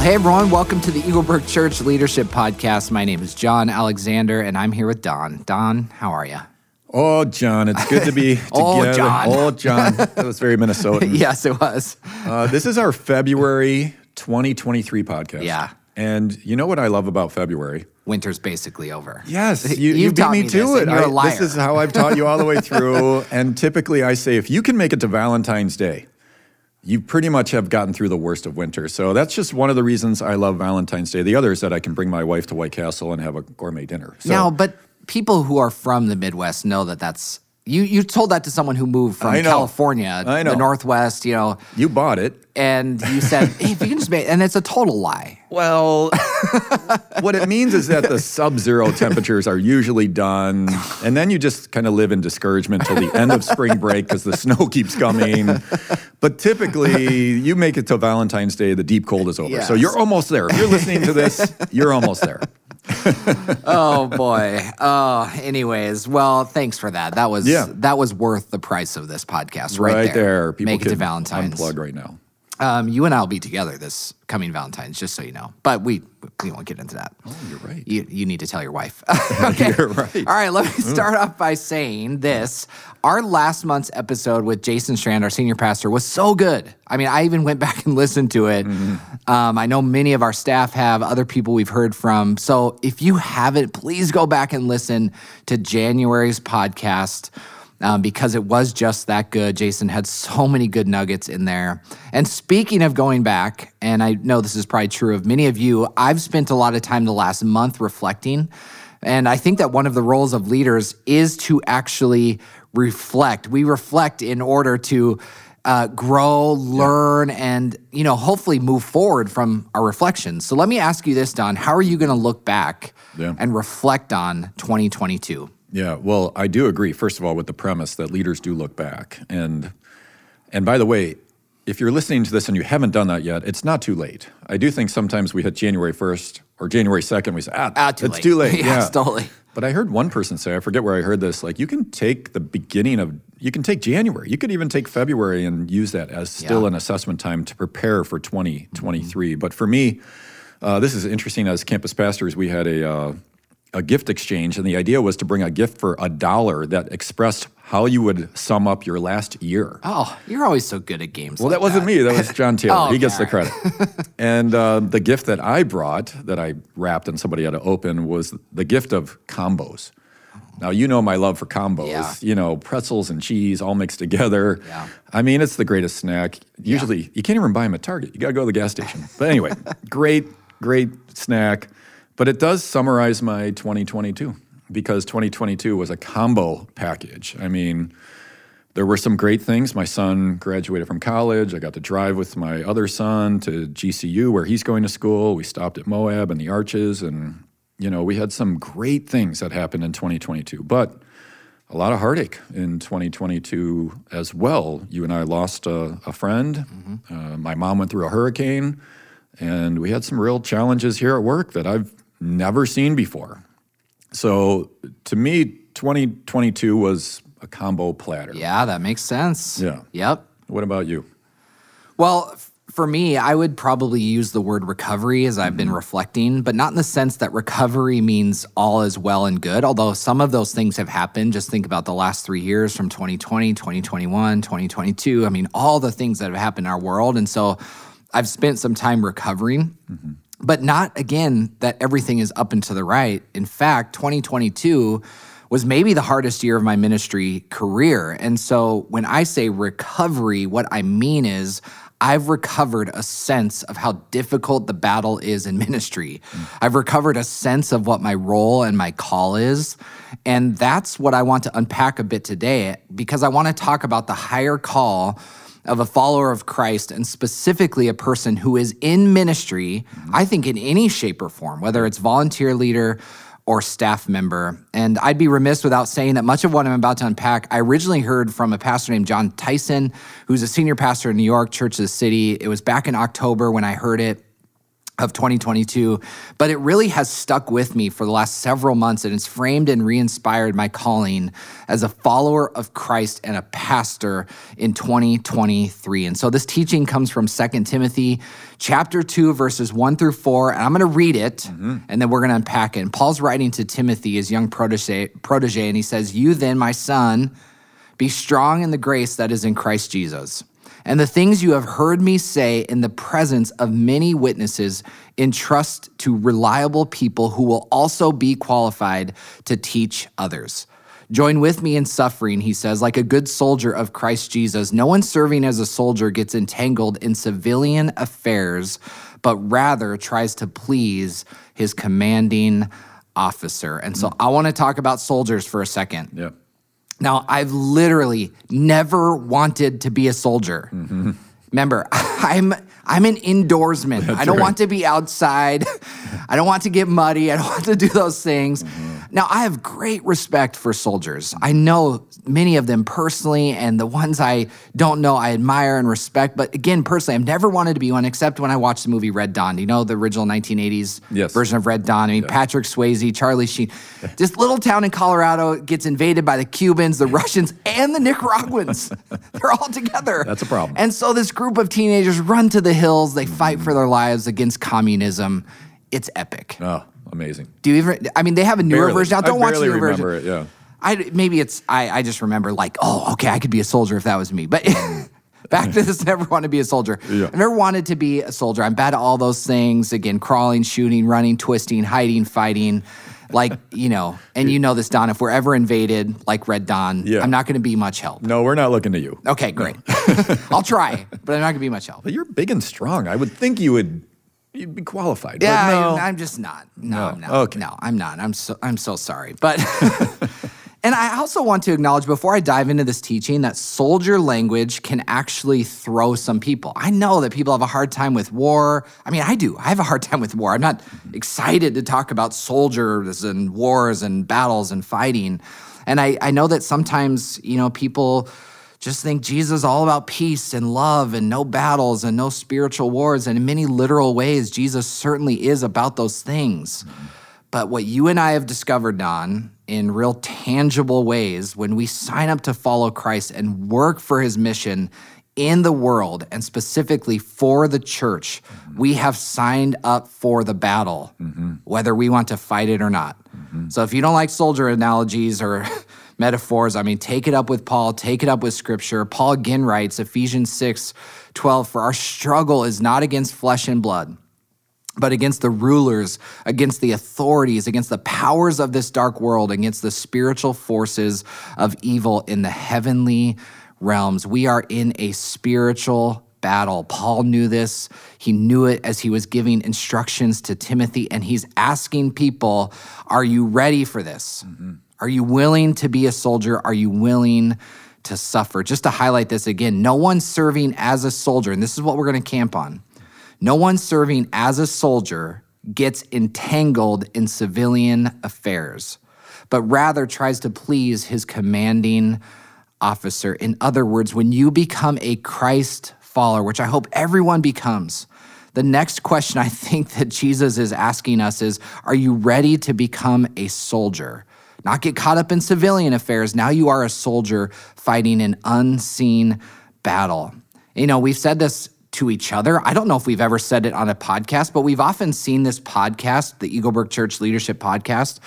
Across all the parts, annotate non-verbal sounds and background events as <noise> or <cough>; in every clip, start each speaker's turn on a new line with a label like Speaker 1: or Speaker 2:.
Speaker 1: Well, hey everyone, welcome to the Eaglebrook Church Leadership Podcast. My name is John Alexander, and I'm here with Don. Don, how are you?
Speaker 2: Oh, John, it's good to be <laughs> together.
Speaker 1: Oh, John.
Speaker 2: Oh, John. That was very Minnesotan. <laughs>
Speaker 1: yes, it was.
Speaker 2: Uh, this is our February 2023 podcast.
Speaker 1: Yeah.
Speaker 2: And you know what I love about February?
Speaker 1: Winter's basically over.
Speaker 2: Yes, <laughs> you,
Speaker 1: You've
Speaker 2: beat me,
Speaker 1: me
Speaker 2: to it. I-
Speaker 1: a liar.
Speaker 2: This is how I've taught you all the way through. and typically I say, if you can make it to Valentine's Day, you pretty much have gotten through the worst of winter. So that's just one of the reasons I love Valentine's Day. The other is that I can bring my wife to White Castle and have a gourmet dinner. So
Speaker 1: now, but people who are from the Midwest know that that's. You, you told that to someone who moved from
Speaker 2: I know.
Speaker 1: California,
Speaker 2: I know.
Speaker 1: the Northwest, you know,
Speaker 2: you bought it.
Speaker 1: and you said, <laughs> hey, if you can just make, and it's a total lie.
Speaker 2: Well, <laughs> what it means is that the sub-zero temperatures are usually done, and then you just kind of live in discouragement till the end of spring break because the snow keeps coming. But typically, you make it to Valentine's Day, the deep cold is over. So you're almost there. If you're listening to this, you're almost there.
Speaker 1: Oh boy. Oh, anyways, well, thanks for that. That was
Speaker 2: Yeah.
Speaker 1: that was worth the price of this podcast right,
Speaker 2: Right, there. People
Speaker 1: Make it to Valentine's.
Speaker 2: Unplug right now.
Speaker 1: Um, you and I will be together this coming Valentine's, just so you know. But we we won't get into that.
Speaker 2: Oh, you're right.
Speaker 1: You, you need to tell your wife. <laughs> <laughs> okay.
Speaker 2: You're right.
Speaker 1: All right, let me start off by saying this. Our last month's episode with Jason Strand, our senior pastor, was so good. I mean, I even went back and listened to it.
Speaker 2: Mm-hmm.
Speaker 1: Um, I know many of our staff have, other people we've heard from. So if you haven't, please go back and listen to January's podcast um, because it was just that good. Jason had so many good nuggets in there. And speaking of going back, and I know this is probably true of many of you, I've spent a lot of time the last month reflecting. And I think that one of the roles of leaders is to actually reflect. We reflect in order to uh, grow, learn, and you know, hopefully move forward from our reflections. So let me ask you this, Don: How are you going to look back
Speaker 2: Yeah.
Speaker 1: and reflect on 2022?
Speaker 2: Yeah, well, I do agree. First of all, with the premise that leaders do look back, and and by the way, if you're listening to this and you haven't done that yet, it's not too late. I do think sometimes we hit January first or January second, we say, ah,
Speaker 1: Ah, too
Speaker 2: it's
Speaker 1: late.
Speaker 2: too late. <laughs>
Speaker 1: Yes, totally.
Speaker 2: But I heard one person say, I forget where I heard this, like you can take the beginning of, you can take January, you could even take February and use that as still
Speaker 1: Yeah.
Speaker 2: an assessment time to prepare for 2023. But for me, uh, this is interesting. As campus pastors, we had a uh, a gift exchange, and the idea was to bring a gift for a dollar that expressed how you would sum up your last year.
Speaker 1: Oh, you're always so good at games.
Speaker 2: Well,
Speaker 1: like
Speaker 2: that wasn't me. That was John <laughs> Taylor.
Speaker 1: Oh,
Speaker 2: he gets the credit. <laughs> and uh, the gift that I brought, that I wrapped and somebody had to open, was the gift of combos. Now you know my love for combos.
Speaker 1: Yeah.
Speaker 2: You know pretzels and cheese all mixed together.
Speaker 1: Yeah.
Speaker 2: I mean, it's the greatest snack. Usually, you can't even buy them at Target. You got to go to the gas station. But anyway, <laughs> great, great snack. But it does summarize my 2022 because 2022 was a combo package. I mean, there were some great things. My son graduated from college. I got to drive with my other son to GCU where he's going to school. We stopped at Moab and the Arches, and you know we had some great things that happened in 2022. But a lot of heartache in 2022 as well. You and I lost a, a friend. Uh, my mom went through a hurricane, and we had some real challenges here at work that I've never seen before. So to me, 2022 was a combo platter.
Speaker 1: Yeah, that makes sense.
Speaker 2: Yeah.
Speaker 1: Yep.
Speaker 2: What about you?
Speaker 1: Well, for me, I would probably use the word recovery as I've been mm-hmm. reflecting, but not in the sense that recovery means all is well and good. Although some of those things have happened. Just think about the last three years from 2020, 2021, 2022. I mean, all the things that have happened in our world. And so I've spent some time recovering, mm-hmm. But not again that everything is up and to the right. In fact, 2022 was maybe the hardest year of my ministry career. And so when I say recovery, what I mean is I've recovered a sense of how difficult the battle is in ministry. Mm. I've recovered a sense of what my role and my call is. And that's what I want to unpack a bit today because I want to talk about the higher call of a follower of Christ and specifically a person who is in ministry, I think in any shape or form, whether it's volunteer leader or staff member. And I'd be remiss without saying that much of what I'm about to unpack, I originally heard from a pastor named Jon Tyson, who's a senior pastor in New York, Church of the City. It was back in October when I heard it. Of 2022, but it really has stuck with me for the last several months and it's framed and re inspired my calling as a follower of Christ and a pastor in 2023. And so this teaching comes from 2 Timothy chapter 2, verses 1 through 4. And I'm going to read it mm-hmm. and then we're going to unpack it. And Paul's writing to Timothy, his young protege, protege, and he says, You then, my son, be strong in the grace that is in Christ Jesus. And the things you have heard me say in the presence of many witnesses, entrust to reliable people who will also be qualified to teach others. Join with me in suffering, he says, like a good soldier of Christ Jesus. No one serving as a soldier gets entangled in civilian affairs, but rather tries to please his commanding officer. And so mm. I want to talk about soldiers for a second.
Speaker 2: Yep.
Speaker 1: Now, I've literally never wanted to be a soldier. Mm-hmm. Remember, <laughs> I'm I'm an indoorsman. That's I don't right. want to be outside. <laughs> I don't want to get muddy. I don't want to do those things. Mm-hmm. Now, I have great respect for soldiers. I know many of them personally, and the ones I don't know, I admire and respect. But again, personally, I've never wanted to be one except when I watched the movie Red Dawn. Do you know the original 1980s
Speaker 2: yes.
Speaker 1: version of Red Dawn? I mean, yeah. Patrick Swayze, Charlie Sheen. This little town in Colorado gets invaded by the Cubans, the Russians, and the Nicaraguans. <laughs> They're all together.
Speaker 2: That's a problem.
Speaker 1: And so this group of teenagers run to the hills. They fight for their lives against communism. It's epic.
Speaker 2: Oh, amazing.
Speaker 1: Do you even? I mean, they have a newer
Speaker 2: barely.
Speaker 1: version. Now, don't
Speaker 2: I
Speaker 1: watch the newer
Speaker 2: remember
Speaker 1: version.
Speaker 2: It, yeah.
Speaker 1: I maybe it's I, I just remember like oh okay I could be a soldier if that was me but <laughs> back to this never want to be a soldier
Speaker 2: yeah.
Speaker 1: I've never wanted to be a soldier I'm bad at all those things again crawling shooting running twisting hiding fighting like you know and you know this Don if we're ever invaded like Red Dawn
Speaker 2: yeah.
Speaker 1: I'm not going to be much help
Speaker 2: no we're not looking to you
Speaker 1: okay great <laughs> I'll try but I'm not going to be much help
Speaker 2: but you're big and strong I would think you would You'd be qualified.
Speaker 1: Yeah,
Speaker 2: no.
Speaker 1: I, am just not. No, no, I'm not.
Speaker 2: Okay.
Speaker 1: No, I'm not. I'm so I'm so sorry. But <laughs> and I also want to acknowledge before I dive into this teaching that soldier language can actually throw some people. I know that people have a hard time with war. I mean, I do. I have a hard time with war. I'm not excited to talk about soldiers and wars and battles and fighting. And I, I know that sometimes, you know, people just think Jesus is all about peace and love and no battles and no spiritual wars. And in many literal ways, Jesus certainly is about those things. But what you and I have discovered, Don, in real tangible ways, when we sign up to follow Christ and work for his mission in the world and specifically for the church, mm-hmm. we have signed up for the battle, mm-hmm. whether we want to fight it or not. Mm-hmm. So if you don't like soldier analogies or <laughs> metaphors. I mean, take it up with Paul, take it up with scripture. Paul again writes, Ephesians 6 12, for our struggle is not against flesh and blood, but against the rulers, against the authorities, against the powers of this dark world, against the spiritual forces of evil in the heavenly realms. We are in a spiritual battle. Paul knew this. He knew it as he was giving instructions to Timothy, and he's asking people, Are you ready for this? Mm-hmm. Are you willing to be a soldier? Are you willing to suffer? Just to highlight this again, no one serving as a soldier, and this is what we're going to camp on. No one serving as a soldier gets entangled in civilian affairs, but rather tries to please his commanding officer. In other words, when you become a Christ follower, which I hope everyone becomes, the next question I think that Jesus is asking us is Are you ready to become a soldier? Not get caught up in civilian affairs. Now you are a soldier fighting an unseen battle. You know, we've said this to each other. I don't know if we've ever said it on a podcast, but we've often seen this podcast, the Eaglebrook Church Leadership Podcast,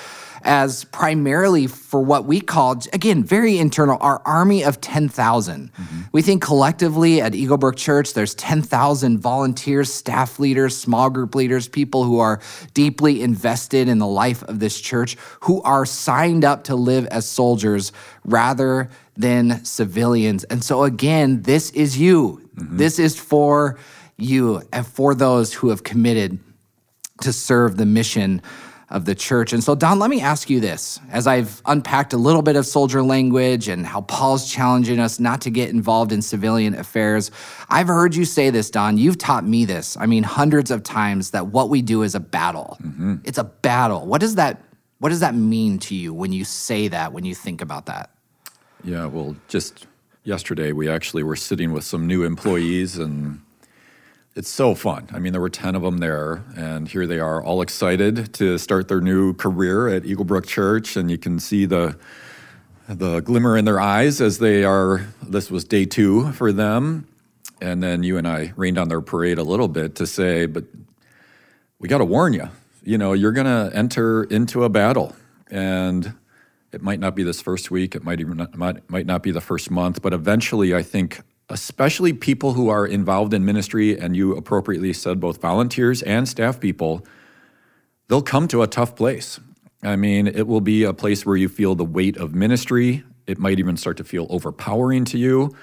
Speaker 1: as primarily for what we call, again, very internal, our army of 10,000. Mm-hmm. We think collectively at Eaglebrook Church, there's 10,000 volunteers, staff leaders, small group leaders, people who are deeply invested in the life of this church, who are signed up to live as soldiers rather than civilians. And so, again, this is you. Mm-hmm. This is for you and for those who have committed to serve the mission of the church. And so, Don, let me ask you this as I've unpacked a little bit of soldier language and how Paul's challenging us not to get involved in civilian affairs. I've heard you say this, Don. You've taught me this, I mean, hundreds of times, that what we do is a battle. Mm-hmm. It's a battle. What does that what does that mean to you when you say that, when you think about that?
Speaker 2: Yeah, well, just yesterday we actually were sitting with some new employees and it's so fun. I mean, there were 10 of them there, and here they are all excited to start their new career at Eaglebrook Church. And you can see the, the glimmer in their eyes as they are, this was day two for them. And then you and I rained on their parade a little bit to say, but we got to warn you. You know, you're going to enter into a battle, and it might not be this first week. It might even not, might, might not be the first month, but eventually, I think, especially people who are involved in ministry, and you appropriately said both volunteers and staff people, they'll come to a tough place. I mean, it will be a place where you feel the weight of ministry. It might even start to feel overpowering to you.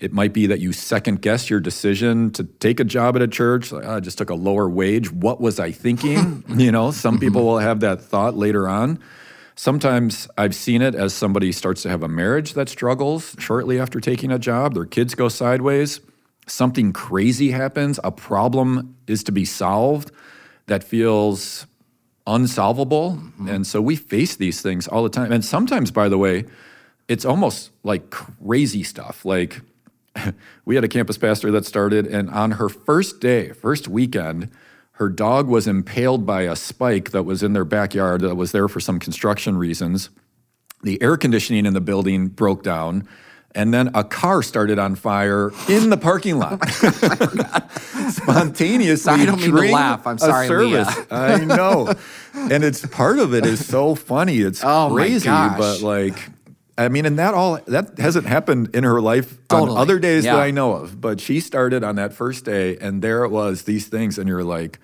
Speaker 2: It might be that you second guess your decision to take a job at a church. Ah, like, oh, I just took a lower wage. What was I thinking? <laughs> you know, some mm-hmm. people will have that thought later on. Sometimes I've seen it as somebody starts to have a marriage that struggles shortly after taking a job. Their kids go sideways. Something crazy happens. A problem is to be solved that feels unsolvable. Mm-hmm. And so we face these things all the time. And sometimes, by the way, it's almost like crazy stuff. Like, <laughs> we had a campus pastor that started, and on her first day, first weekend, her dog was impaled by a spike that was in their backyard that was there for some construction reasons. The air conditioning in the building broke down, and then a car started on fire in the parking lot. <laughs> Oh Spontaneously,
Speaker 1: I don't mean to laugh. I'm sorry,
Speaker 2: service. I know, and it's part of it is so funny. It's oh crazy, but like I mean, and that all that hasn't happened in her life totally. on other days yeah. that I know of. But she started on that first day, and there it was, these things, and you're like,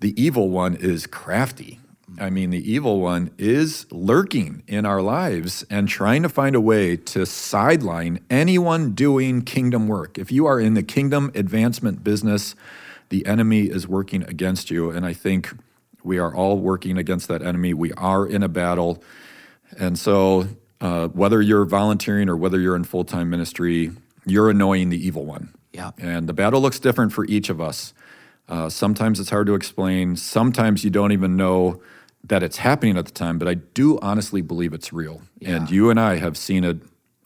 Speaker 2: the evil one is crafty. I mean, the evil one is lurking in our lives and trying to find a way to sideline anyone doing kingdom work. If you are in the kingdom advancement business, the enemy is working against you. And I think we are all working against that enemy. We are in a battle. And so uh, whether you're volunteering or whether you're in full time ministry, you're annoying the evil one.
Speaker 1: Yeah.
Speaker 2: And the battle looks different for each of us. Uh, sometimes it's hard to explain. Sometimes you don't even know that it's happening at the time, but I do honestly believe it's real. Yeah. And you and I have seen it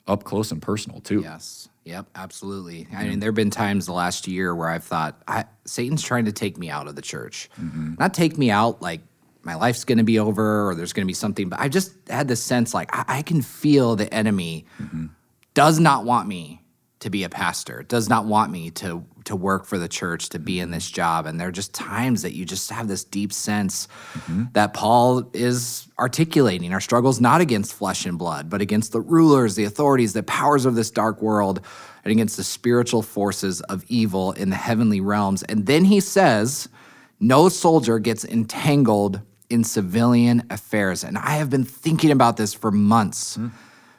Speaker 2: up close and personal too.
Speaker 1: Yes. Yep, absolutely. I mean, there have been times the last year where I've thought, Satan's trying to take me out of the church. Mm-hmm. Not take me out like my life's going to be over or there's going to be something. But I just had this sense like I, I can feel the enemy mm-hmm. does not want me to be a pastor, does not want me to to work for the church, to be in this job. And there are just times that you just have this deep sense mm-hmm. that Paul is articulating. Our struggle's not against flesh and blood, but against the rulers, the authorities, the powers of this dark world, and against the spiritual forces of evil in the heavenly realms. And then he says, no soldier gets entangled in civilian affairs. And I have been thinking about this for months mm.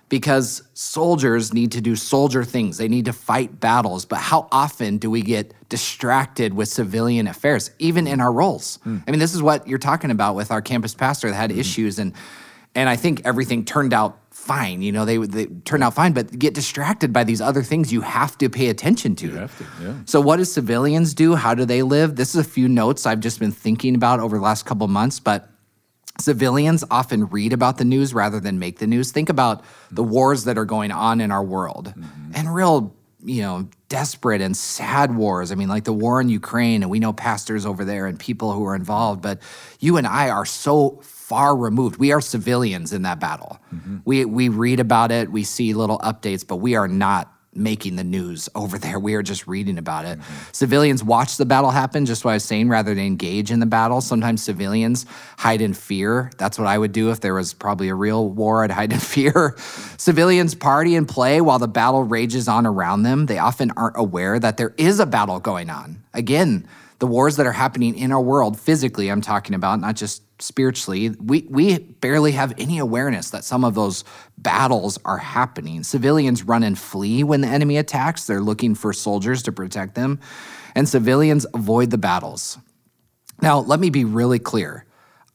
Speaker 1: because soldiers need to do soldier things, they need to fight battles. But how often do we get distracted with civilian affairs, even in our roles? Mm. I mean, this is what you're talking about with our campus pastor that had mm. issues. And, and I think everything turned out fine. You know, they they turn out fine, but get distracted by these other things you have to pay attention to.
Speaker 2: To, yeah.
Speaker 1: So, what do civilians do? How do they live? This is a few notes I've just been thinking about over the last couple months, but. Civilians often read about the news rather than make the news. Think about the wars that are going on in our world mm-hmm. and real, you know, desperate and sad wars. I mean, like the war in Ukraine, and we know pastors over there and people who are involved, but you and I are so far removed. We are civilians in that battle. Mm-hmm. We we read about it, we see little updates, but we are not making the news over there. We are just reading about it. Mm-hmm. Civilians watch the battle happen, just what I was saying, rather than engage in the battle. Sometimes civilians hide in fear. That's what I would do if there was probably a real war. I'd hide in <laughs> fear. civilians party and play while the battle rages on around them. They often aren't aware that there is a battle going on. Again, the wars that are happening in our world, physically, I'm talking about, not just spiritually, we, we barely have any awareness that some of those battles are happening. Civilians run and flee when the enemy attacks, they're looking for soldiers to protect them, and civilians avoid the battles. Now, let me be really clear.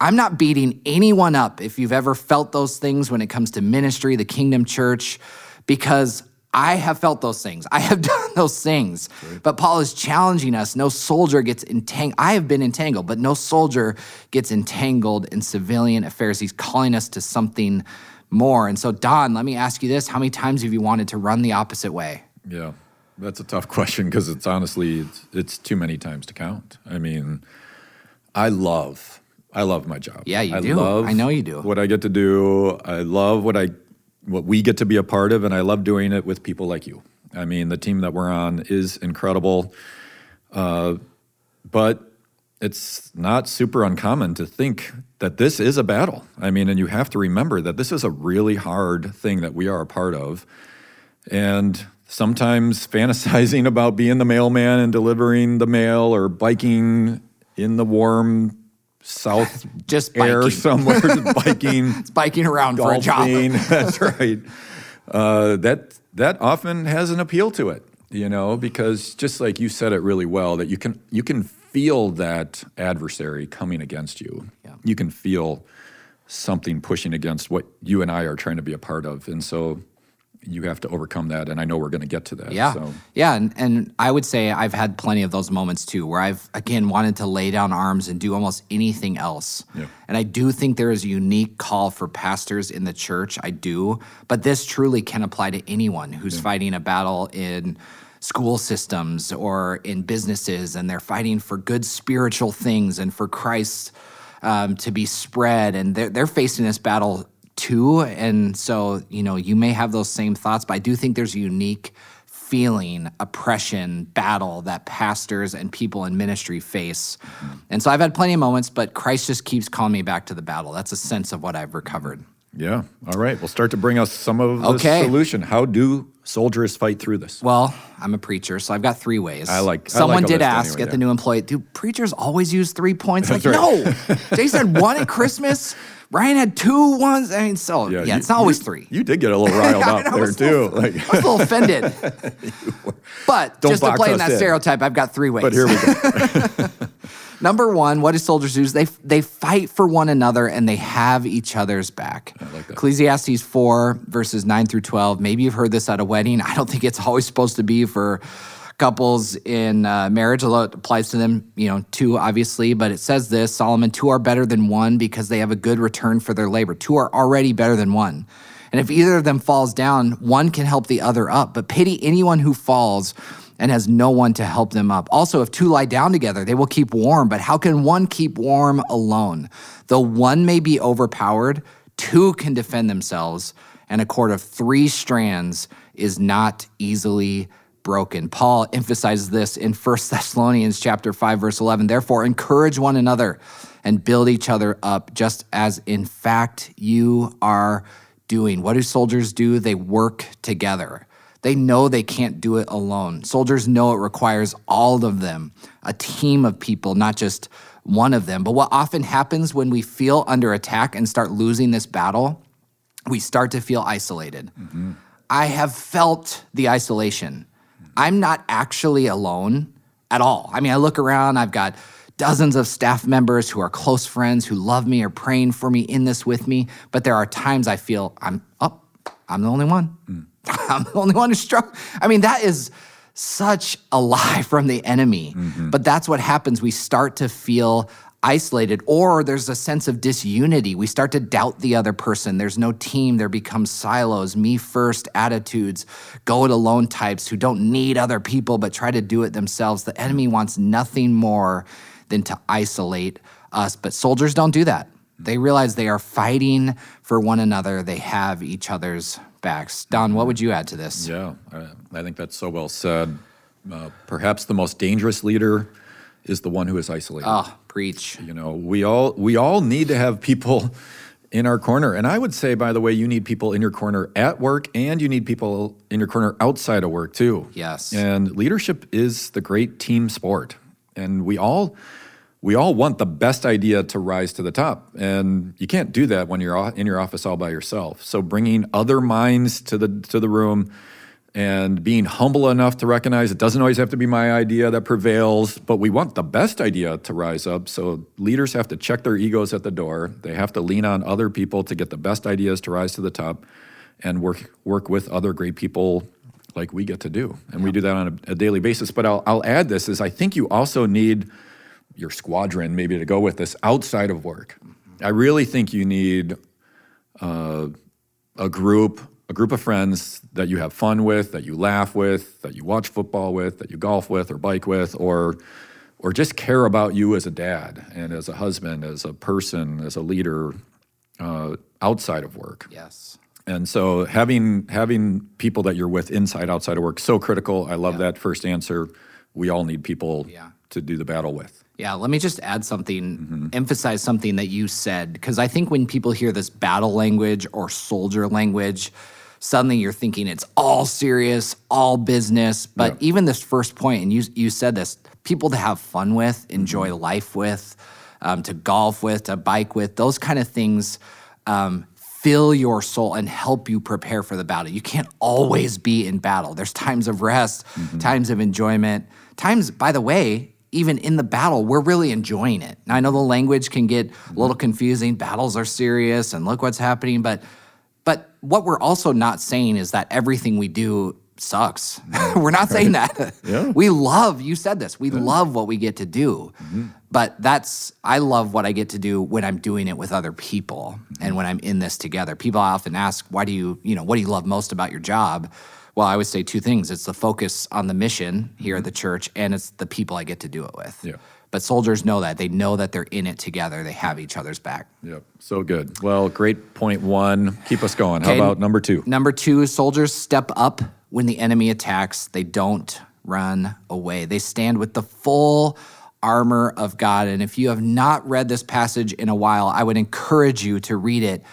Speaker 1: I'm not beating anyone up if you've ever felt those things when it comes to ministry, the kingdom church, because I have felt those things. I have <laughs> done those things. Right. But Paul is challenging us. No soldier gets entangled. I have been entangled, but no soldier gets entangled in civilian affairs. He's calling us to something more. And so, Don, let me ask you this How many times have you wanted to run the opposite way?
Speaker 2: Yeah. That's a tough <laughs> question because it's honestly it's, it's too many times to count. I mean, I love I love my job.
Speaker 1: Yeah, you
Speaker 2: I
Speaker 1: do.
Speaker 2: Love
Speaker 1: I know you do.
Speaker 2: What I get to do. I love what I what we get to be a part of, and I love doing it with people like you. I mean, the team that we're on is incredible, uh, but it's not super uncommon to think that this is a battle. I mean, and you have to remember that this is a really hard thing that we are a part of, and sometimes <laughs> fantasizing about being the mailman and delivering the mail or biking in the warm south <laughs>
Speaker 1: Just
Speaker 2: air
Speaker 1: biking. <laughs>
Speaker 2: somewhere <laughs> biking
Speaker 1: It's biking around for a job
Speaker 2: that's right. Uh, that that often has an appeal to it, you know, because just like you said it really well, that you can you can feel that adversary coming against you.
Speaker 1: Yeah.
Speaker 2: You can feel something pushing against what you and I are trying to be a part of, and so you have to overcome that. And I know we're going to get to that.
Speaker 1: Yeah.
Speaker 2: So.
Speaker 1: Yeah. And, and I would say I've had plenty of those moments too, where I've, again, wanted to lay down arms and do almost anything else.
Speaker 2: Yeah.
Speaker 1: And I do think there is a unique call for pastors in the church. I do. But this truly can apply to anyone who's fighting a battle in school systems or in businesses and they're fighting for good spiritual things and for Christ um, to be spread. And they're, they're facing this battle too. And so, you know, you may have those same thoughts, but I do think there's a unique feeling, oppression, battle that pastors and people in ministry face. And so I've had plenty of moments, but Christ just keeps calling me back to the battle. That's a sense of what I've recovered.
Speaker 2: Yeah. All right. We'll start to bring us some of the
Speaker 1: Okay.
Speaker 2: solution. How do soldiers fight through this?
Speaker 1: Well, I'm a preacher, so I've got three ways.
Speaker 2: I like- I
Speaker 1: Someone
Speaker 2: like
Speaker 1: did ask
Speaker 2: anyway,
Speaker 1: at the new employee, do preachers always use three points? Like,
Speaker 2: That's
Speaker 1: no. <laughs> Jason said one at Christmas. Ryan had two ones. I mean, so yeah,
Speaker 2: you-
Speaker 1: it's not always
Speaker 2: you-
Speaker 1: three.
Speaker 2: You did get a little riled <laughs> up
Speaker 1: know,
Speaker 2: there too.
Speaker 1: little-
Speaker 2: Like,
Speaker 1: I was a little offended. <laughs> but
Speaker 2: Don't
Speaker 1: just to play in that
Speaker 2: in.
Speaker 1: stereotype, I've got three ways.
Speaker 2: but here we go. <laughs>
Speaker 1: Number one, what do soldiers do? They they fight for one another and they have each other's back.
Speaker 2: like.
Speaker 1: Ecclesiastes four verses nine through twelve. Maybe you've heard this at a wedding. I don't think it's always supposed to be for couples in uh, marriage, although it applies to them, you know, two obviously. But it says this: Solomon, two are better than one because they have a good return for their labor. Two are already better than one. And if either of them falls down, one can help the other up. But pity anyone who falls and has no one to help them up. Also, if two lie down together, they will keep warm. But how can one keep warm alone? Though one may be overpowered, two can defend themselves, and a cord of three strands is not easily broken. Paul emphasizes this in 1 Thessalonians chapter 5 verse 11. Therefore encourage one another and build each other up just as in fact you are doing. What do soldiers do? They work together. They know they can't do it alone. Soldiers know it requires all of them, a team of people, not just one of them. But what often happens when we feel under attack and start losing this battle, we start to feel isolated. Mm-hmm. I have felt the isolation. I'm not actually alone at all. I mean, I look around, I've got dozens of staff members who are close friends who love me or praying for me in this with me, but there are times I feel I'm up, I'm the only one. Hmm. <laughs> I'm the only one who's struck. I mean, that is such a lie <laughs> from the enemy. Mm-hmm. But that's what happens. We start to feel isolated, or there's a sense of disunity. We start to doubt the other person. There's no team. There becomes silos, me first attitudes, go it alone types who don't need other people but try to do it themselves. The enemy wants nothing more than to isolate us. But soldiers don't do that. They realize they are fighting for one another, they have each other's backs. Don, what would you add to this?
Speaker 2: Yeah, I, think that's so well said. Uh, perhaps the most dangerous leader is the one who is isolated.
Speaker 1: Oh, preach.
Speaker 2: You know, we all we all need to have people in our corner. And I would say, by the way, you need people in your corner at work, and you need people in your corner outside of work too.
Speaker 1: Yes.
Speaker 2: And leadership is the great team sport, and we all we all want the best idea to rise to the top, and you can't do that when you're in your office all by yourself. So bringing other minds to the to the room. And being humble enough to recognize it doesn't always have to be my idea that prevails, but we want the best idea to rise up. So leaders have to check their egos at the door. They have to lean on other people to get the best ideas to rise to the top and work work with other great people like we get to do. And we do that on a, a daily basis. But I'll, I'll add this is I think you also need your squadron maybe to go with this outside of work. I really think you need uh, a group a group of friends that you have fun with, that you laugh with, that you watch football with, that you golf with or bike with, or or just care about you as a dad and as a husband, as a person, as a leader uh, outside of work.
Speaker 1: Yes.
Speaker 2: And so having having people that you're with inside outside of work so critical. I love that first answer. We all need people
Speaker 1: Yeah.
Speaker 2: to do the battle with.
Speaker 1: Yeah, let me just add something, emphasize something that you said, because I think when people hear this battle language or soldier language, suddenly you're thinking it's all serious, all business. But
Speaker 2: Yeah.
Speaker 1: even this first point, and you you said this, people to have fun with, enjoy life with, um, to golf with, to bike with, those kind of things. Um, fill your soul and help you prepare for the battle. You can't always be in battle. There's times of rest, times of enjoyment, times, by the way, even in the battle, we're really enjoying it. Now, I know the language can get a mm-hmm. little confusing. Battles are serious and look what's happening, but but what we're also not saying is that everything we do sucks. <laughs> we're not saying that.
Speaker 2: Yeah.
Speaker 1: We love, you said this, we love what we get to do. Mm-hmm. But that's, I love what I get to do when I'm doing it with other people and mm-hmm. when I'm in this together. People often ask, why do you, you know, what do you love most about your job? Well, I would say two things it's the focus on the mission here at mm-hmm. the church, and it's the people I get to do it with.
Speaker 2: Yeah.
Speaker 1: But soldiers know that. They know that they're in it together, they have each other's back.
Speaker 2: Yep. So good. Well, great point one. Keep us going. How about number two?
Speaker 1: Number two, soldiers step up when the enemy attacks. They don't run away. They stand with the full armor of God. And if you have not read this passage in a while, I would encourage you to read it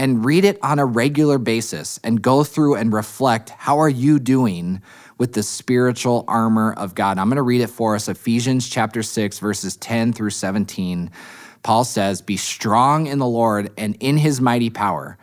Speaker 1: and read it on a regular basis and go through and reflect how are you doing with the spiritual armor of God. I'm going to read it for us Ephesians chapter 6 verses 10 through 17. Paul says, "Be strong in the Lord and in his mighty power."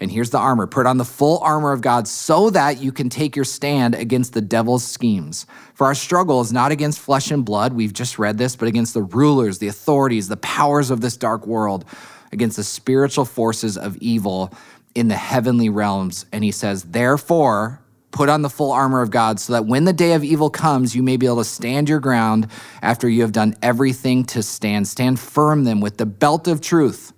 Speaker 1: And here's the armor put on the full armor of God so that you can take your stand against the devil's schemes. For our struggle is not against flesh and blood, we've just read this, but against the rulers, the authorities, the powers of this dark world, against the spiritual forces of evil in the heavenly realms. And he says, Therefore, put on the full armor of God so that when the day of evil comes, you may be able to stand your ground after you have done everything to stand. Stand firm then with the belt of truth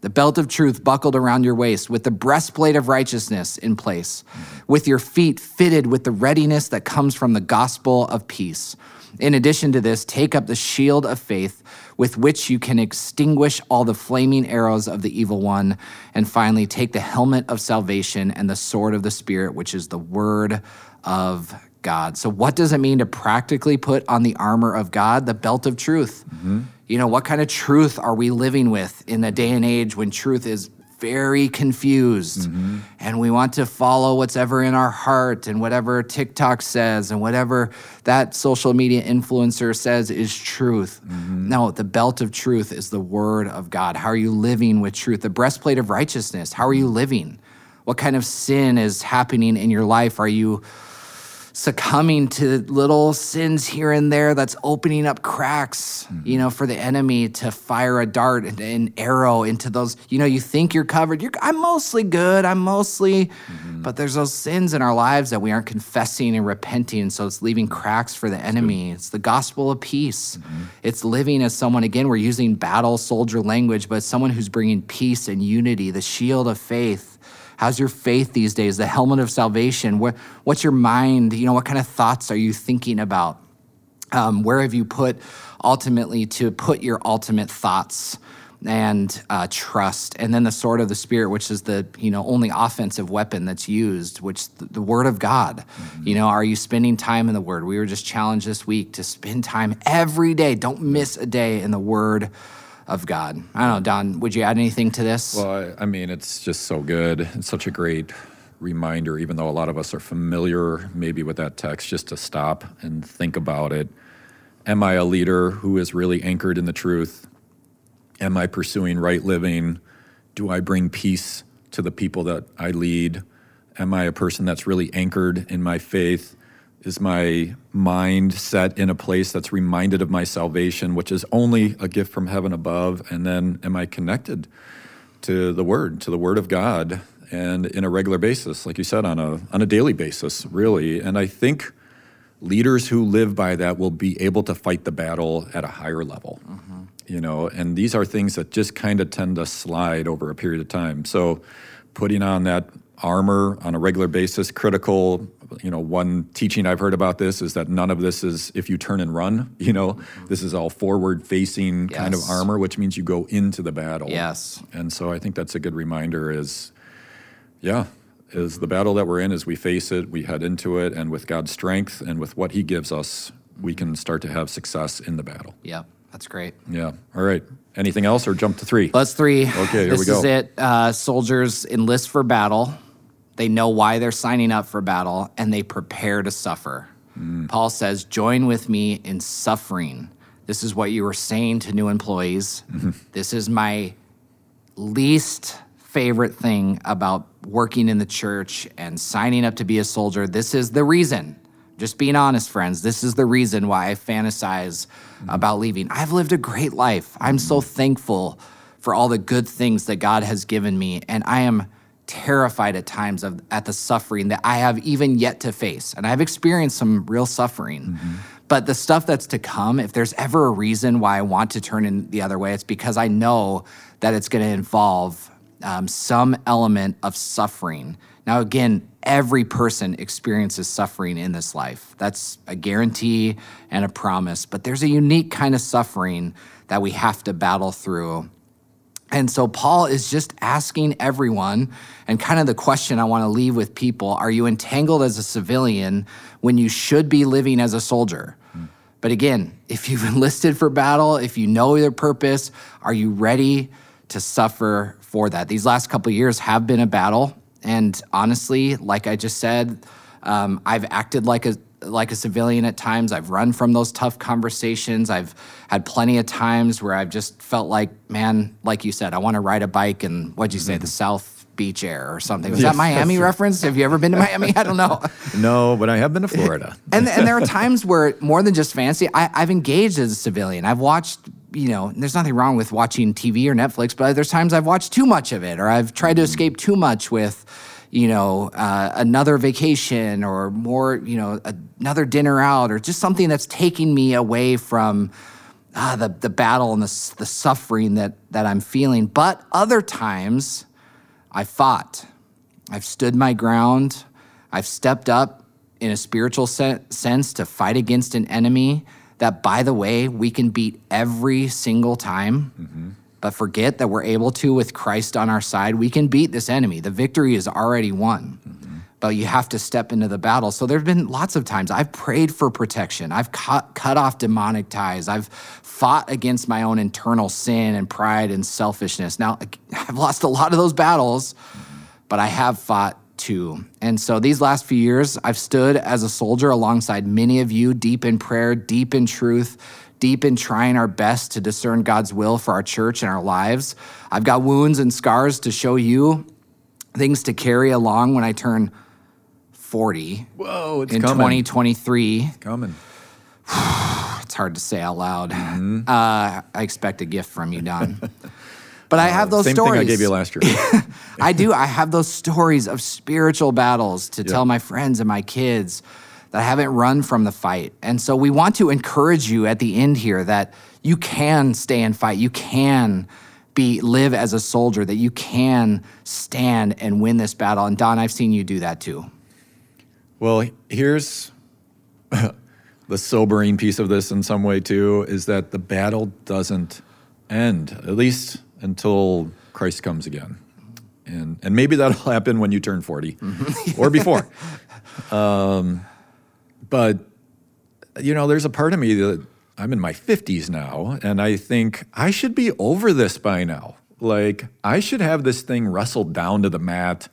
Speaker 1: the belt of truth buckled around your waist, with the breastplate of righteousness in place, with your feet fitted with the readiness that comes from the gospel of peace. In addition to this, take up the shield of faith with which you can extinguish all the flaming arrows of the evil one. And finally, take the helmet of salvation and the sword of the Spirit, which is the word of God. So, what does it mean to practically put on the armor of God, the belt of truth? Mm-hmm. You know, what kind of truth are we living with in a day and age when truth is very confused mm-hmm. and we want to follow what's ever in our heart and whatever TikTok says and whatever that social media influencer says is truth? Mm-hmm. No, the belt of truth is the word of God. How are you living with truth? The breastplate of righteousness, how are you mm-hmm. living? What kind of sin is happening in your life? Are you succumbing to little sins here and there that's opening up cracks, mm-hmm. you know, for the enemy to fire a dart and an arrow into those. You know, you think you're covered. You're, I'm mostly good. I'm mostly, mm-hmm. but there's those sins in our lives that we aren't confessing and repenting. So it's leaving cracks for the enemy. It's the gospel of peace. Mm-hmm. It's living as someone, again, we're using battle soldier language, but someone who's bringing peace and unity, the shield of faith. How's your faith these days? The helmet of salvation. What, what's your mind? You know, what kind of thoughts are you thinking about? Um, where have you put ultimately to put your ultimate thoughts and uh, trust? And then the sword of the spirit, which is the you know only offensive weapon that's used, which the, the word of God. You know, are you spending time in the word? We were just challenged this week to spend time every day. Don't miss a day in the word of God. I don't know, Don. Would you add anything to this?
Speaker 2: Well, I, I mean, it's just so good. It's such a great reminder, even though a lot of us are familiar maybe with that text, just to stop and think about it. Am I a leader who is really anchored in the truth? Am I pursuing right living? Do I bring peace to the people that I lead? Am I a person that's really anchored in my faith? Is my mind set in a place that's reminded of my salvation, which is only a gift from heaven above? And then am I connected to the Word, to the Word of God, and in a regular basis, like you said, on a on a daily basis, really? And I think leaders who live by that will be able to fight the battle at a higher level. Mm-hmm. You know, and these are things that just kind of tend to slide over a period of time. So, putting on that armor on a regular basis. Critical, you know, one teaching I've heard about this is that none of this is if you turn and run. <laughs> You know, this is all forward-facing kind of armor, which means you go into the battle.
Speaker 1: Yes.
Speaker 2: And so I think that's a good reminder. Is yeah, is the battle that we're in as we face it, we head into it, and with God's strength and with what He gives us, we can start to have success in the battle.
Speaker 1: yeah That's great.
Speaker 2: Yeah. All right. Anything else, or jump to three?
Speaker 1: let's Plus three.
Speaker 2: Okay, here
Speaker 1: this
Speaker 2: we go.
Speaker 1: is it. Uh, soldiers enlist for battle. They know why they're signing up for battle, and they prepare to suffer.
Speaker 2: Mm.
Speaker 1: Paul says, "Join with me in suffering." This is what you were saying to new employees.
Speaker 2: Mm-hmm.
Speaker 1: This is my least favorite thing about working in the church and signing up to be a soldier. This is the reason. Just being honest, friends, this is the reason why I fantasize about leaving. I've lived a great life. I'm so thankful for all the good things that God has given me, and I am terrified at times of at the suffering that I have even yet to face. And I've experienced some real suffering. But the stuff that's to come, if there's ever a reason why I want to turn in the other way, it's because I know that it's going to involve um, some element of suffering. Now, again, every person experiences suffering in this life. That's a guarantee and a promise. But there's a unique kind of suffering that we have to battle through. And so Paul is just asking everyone, and kind of the question I want to leave with people are you entangled as a civilian when you should be living as a soldier? But again, if you've <laughs> enlisted for battle, if you know your purpose, are you ready to suffer for that? These last couple years have been a battle. And honestly, like I just said, um, I've acted like a like a civilian at times. I've run from those tough conversations. I've had plenty of times where I've just felt like, man, like you said, I want to ride a bike and what'd you say, mm-hmm. the South Beach Air or something. Was
Speaker 2: Yes,
Speaker 1: that Miami <laughs> reference? Have you ever been to Miami? I don't know. <laughs>
Speaker 2: No, but I have been to Florida. <laughs>
Speaker 1: and and there are times where more than just fancy, I, I've engaged as a civilian. I've watched, you know, there's nothing wrong with watching TV or Netflix, but there's times I've watched too much of it, or I've tried to mm-hmm. escape too much with, you know, uh, another vacation or more, you know, another dinner out, or just something that's taking me away from. Ah, the, the battle and the, the suffering that, that I'm feeling. But other times, I fought. I've stood my ground. I've stepped up in a spiritual se- sense to fight against an enemy that, by the way, we can beat every single time. But forget that we're able to with Christ on our side. We can beat this enemy. The victory is already won. But you have to step into the battle. So there have been lots of times I've prayed for protection. I've cut, cut off demonic ties. I've fought against my own internal sin and pride and selfishness. Now, <laughs> I've lost a lot of those battles, but I have fought too. And so these last few years, I've stood as a soldier alongside many of you, deep in prayer, deep in truth, deep in trying our best to discern God's will for our church and our lives. I've got wounds and scars to show you, things to carry along when I turn 40
Speaker 2: Whoa, it's
Speaker 1: in
Speaker 2: coming.
Speaker 1: 2023.
Speaker 2: coming. <sighs>
Speaker 1: It's hard to say out loud.
Speaker 2: Mm-hmm.
Speaker 1: Uh, I expect a gift from you, Don. <laughs> But I have those
Speaker 2: Same
Speaker 1: stories.
Speaker 2: thing I gave you last year. <laughs>
Speaker 1: I do. I have those stories of spiritual battles to tell my friends and my kids that haven't run from the fight. And so we want to encourage you at the end here that you can stay and fight. You can be live as a soldier, that you can stand and win this battle. And Don, I've seen you do that too.
Speaker 2: Well, here's <laughs> the sobering piece of this in some way too is that the battle doesn't end, at least until Christ comes again. And, and maybe that'll <laughs> happen when you turn 40 <laughs> or before. Um, but, you know, there's a part of me that I'm in my 50s now, and I think I should be over this by now. Like, I should have this thing wrestled down to the mat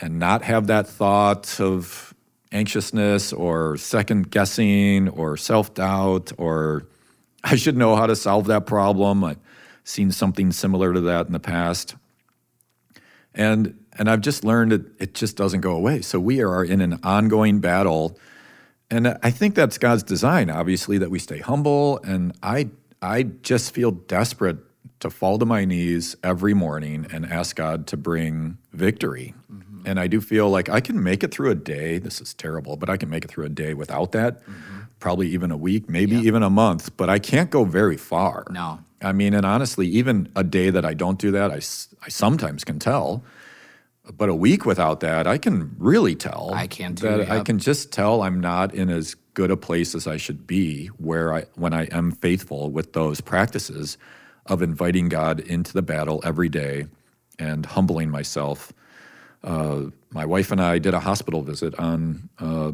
Speaker 2: and not have that thought of anxiousness or second guessing or self doubt or <laughs> I should know how to solve that problem. I've seen something similar to that in the past. And and I've just learned that it just doesn't go away. So we are in an ongoing battle. And I think that's God's design, obviously, that we stay humble. And I I just feel desperate to fall to my knees every morning and ask God to bring victory. Mm-hmm. And I do feel like I can make it through a day. This is terrible, but I can make it through a day without that. Mm-hmm. Probably even a week, maybe even a month, but I can't go very far.
Speaker 1: No.
Speaker 2: I mean, and honestly, even a day that I don't do that, I, I sometimes can tell. But a week without that, I can really tell.
Speaker 1: I can too,
Speaker 2: That I can just tell I'm not in as good a place as I should be where I when I am faithful with those practices of inviting God into the battle every day and humbling myself. Uh, my wife and I did a hospital visit on uh,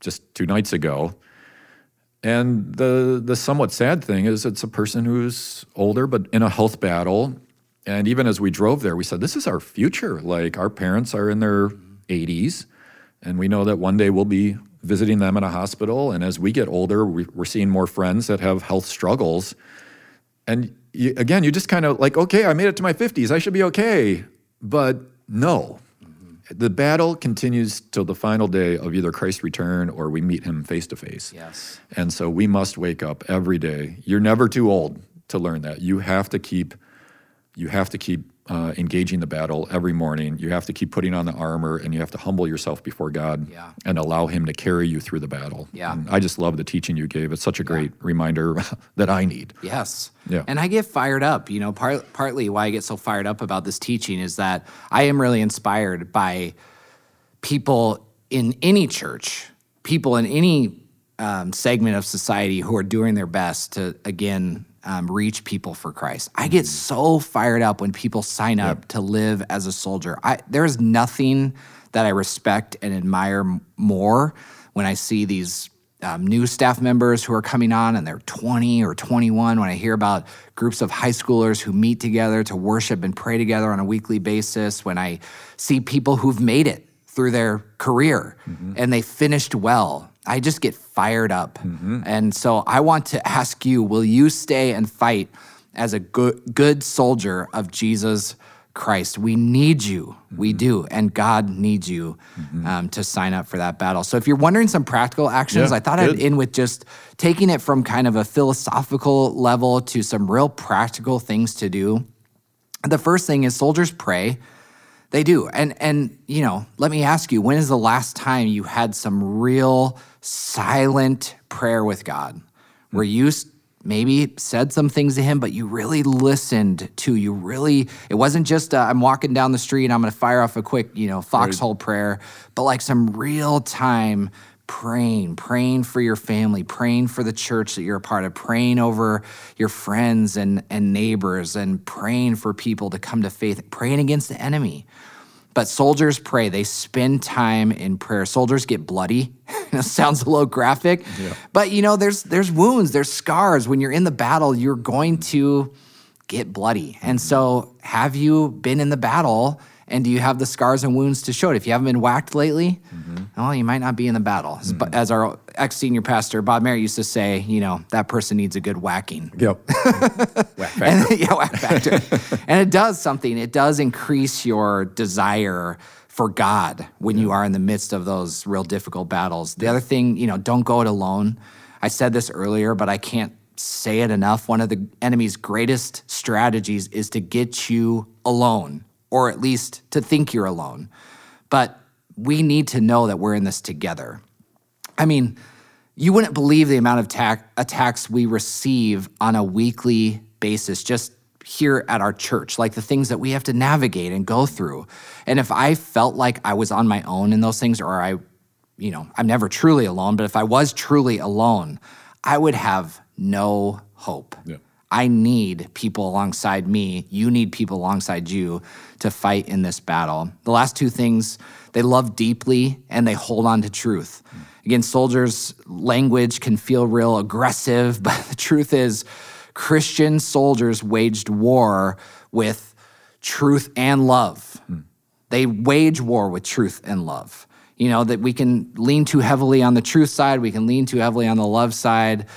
Speaker 2: just two nights ago. And the the somewhat sad thing is it's a person who's older but in a health battle. And even as we drove there, we said, This is our future. Like our parents are in their 80s, and we know that one day we'll be visiting them in a hospital. And as we get older, we, we're seeing more friends that have health struggles. And you, again, you just kind of like, okay, I made it to my 50s. I should be okay. But no, mm-hmm. the battle continues till the final day of either Christ's return or we meet him face to face.
Speaker 1: Yes.
Speaker 2: And so we must wake up every day. You're never too old to learn that. You have to keep you have to keep uh, engaging the battle every morning. You have to keep putting on the armor and you have to humble yourself before God
Speaker 1: Yeah.
Speaker 2: and allow him to carry you through the battle.
Speaker 1: Yeah.
Speaker 2: And I just love the teaching you gave. It's such a great reminder <laughs> that I need.
Speaker 1: Yes.
Speaker 2: Yeah.
Speaker 1: And I get fired up. You know, part, partly why I get so fired up about this teaching is that I am really inspired by people in any church, people in any um, segment of society who are doing their best to, again, um, reach people for Christ. I get so fired up when people sign up to live as a soldier. I, there's nothing that I respect and admire more when I see these um, new staff members who are coming on and they're 20 or 21 when i hear about groups of high schoolers who meet together to worship and pray together on a weekly basis. When i see people who've made it through their career and they finished well i just get fired up mm-hmm. and so i want to ask you will you stay and fight as a good, good soldier of jesus Christ. We need you. Mm-hmm. We do. And God needs you mm-hmm. um, to sign up for that battle. So if you're wondering some practical actions,
Speaker 2: Yeah,
Speaker 1: I thought
Speaker 2: good.
Speaker 1: I'd end with just taking it from kind of a philosophical level to some real practical things to do. The first thing is soldiers pray. They do. And and you know, let me ask you, when is the last time you had some real silent prayer with God? Where you maybe said some things to him but you really listened to you really it wasn't just uh, I'm walking down the street and I'm going to fire off a quick, you know, foxhole prayer, but like some real time praying, praying for your family, praying for the church that you're a part of, praying over your friends and, and neighbors, and praying for people to come to faith, praying against the enemy. But soldiers pray, they spend time in prayer. Soldiers get bloody. <laughs> it sounds a little graphic. But you know, there's there's wounds, there's scars. When you're in the battle, you're going to get bloody. And so have you been in the battle and do you have the scars and wounds to show it? If you haven't been whacked lately, mm-hmm. well, you might not be in the battle. As, mm-hmm. as our ex senior pastor, Bob Merritt, used to say, you know, that person needs a good whacking.
Speaker 2: Yep. <laughs> Whack factor.
Speaker 1: And, <laughs> yeah, whack factor. <laughs> and it does something. It does increase your desire for God when you are in the midst of those real difficult battles. The other thing, you know, don't go it alone. I said this earlier, but I can't say it enough. One of the enemy's greatest strategies is to get you alone, or at least to think you're alone. But we need to know that we're in this together. I mean, you wouldn't believe the amount of tack attacks we receive on a weekly basis just here at our church, like the things that we have to navigate and go through. And if I felt like I was on my own in those things, or I, you know, I'm never truly alone, but if I was truly alone, I would have no hope.
Speaker 2: Yeah.
Speaker 1: I need people alongside me. You need people alongside you to fight in this battle. The last two things, they love deeply and they hold on to truth. Again, soldiers' language can feel real aggressive, <laughs> but the truth is, Christian soldiers waged war with truth and love. They wage war with truth and love. You know, that we can lean too heavily on the truth side, we can lean too heavily on the love side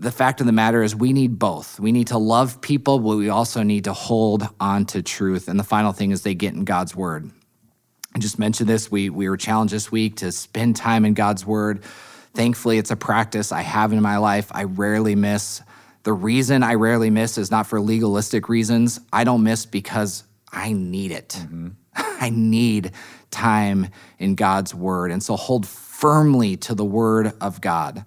Speaker 1: the fact of the matter is we need both. We need to love people, but we also need to hold on to truth. And the final thing is they get in God's word. I just mentioned this. We we were challenged this week to spend time in God's word. Thankfully, it's a practice I have in my life. I rarely miss. The reason I rarely miss is not for legalistic reasons. I don't miss because I need it. Mm-hmm. <laughs> I need time in God's word. And so hold firmly to the word of God.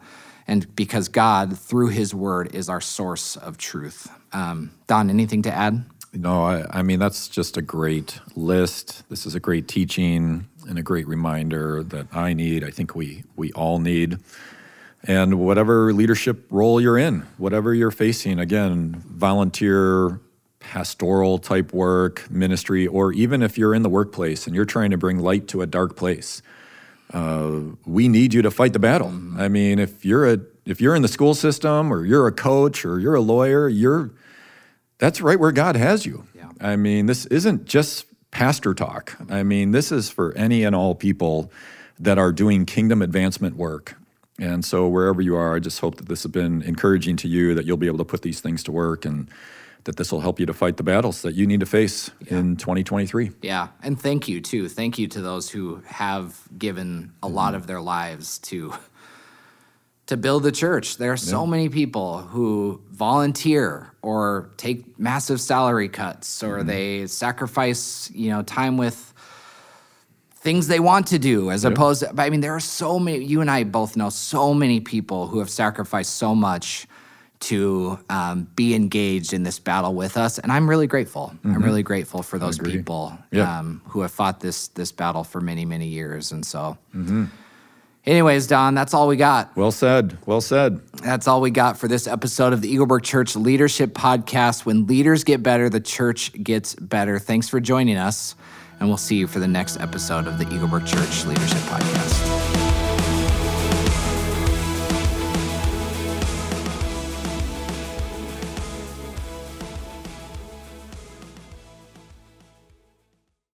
Speaker 1: And because God, through his word, is our source of truth. Um, Don, anything to add?
Speaker 2: No, I, I mean, that's just a great list. This is a great teaching and a great reminder that I need, I think we, we all need. And whatever leadership role you're in, whatever you're facing, again, volunteer, pastoral type work, ministry, or even if you're in the workplace and you're trying to bring light to a dark place, uh, we need you to fight the battle. I mean, if you're a if you're in the school system or you're a coach or you're a lawyer, you're that's right where God has you.
Speaker 1: Yeah.
Speaker 2: I mean, this isn't just pastor talk. I mean, this is for any and all people that are doing kingdom advancement work. And so, wherever you are, I just hope that this has been encouraging to you, that you'll be able to put these things to work, and that this will help you to fight the battles that you need to face in 2023.
Speaker 1: Yeah, and thank you too. Thank you to those who have given a mm-hmm. lot of their lives to to build the church. There are so many people who volunteer or take massive salary cuts or mm-hmm. they sacrifice, you know, time with things they want to do as opposed to, I mean there are so many you and I both know so many people who have sacrificed so much to um, be engaged in this battle with us, and I'm really grateful. I'm really grateful for those people
Speaker 2: Yeah.
Speaker 1: um, who have fought this this battle for many many years, and so. Anyways, Don, that's all we got.
Speaker 2: Well said. Well said.
Speaker 1: That's all we got for this episode of the Eagle Brook Church Leadership Podcast. When leaders get better, the church gets better. Thanks for joining us, and we'll see you for the next episode of the Eagle Brook Church Leadership Podcast.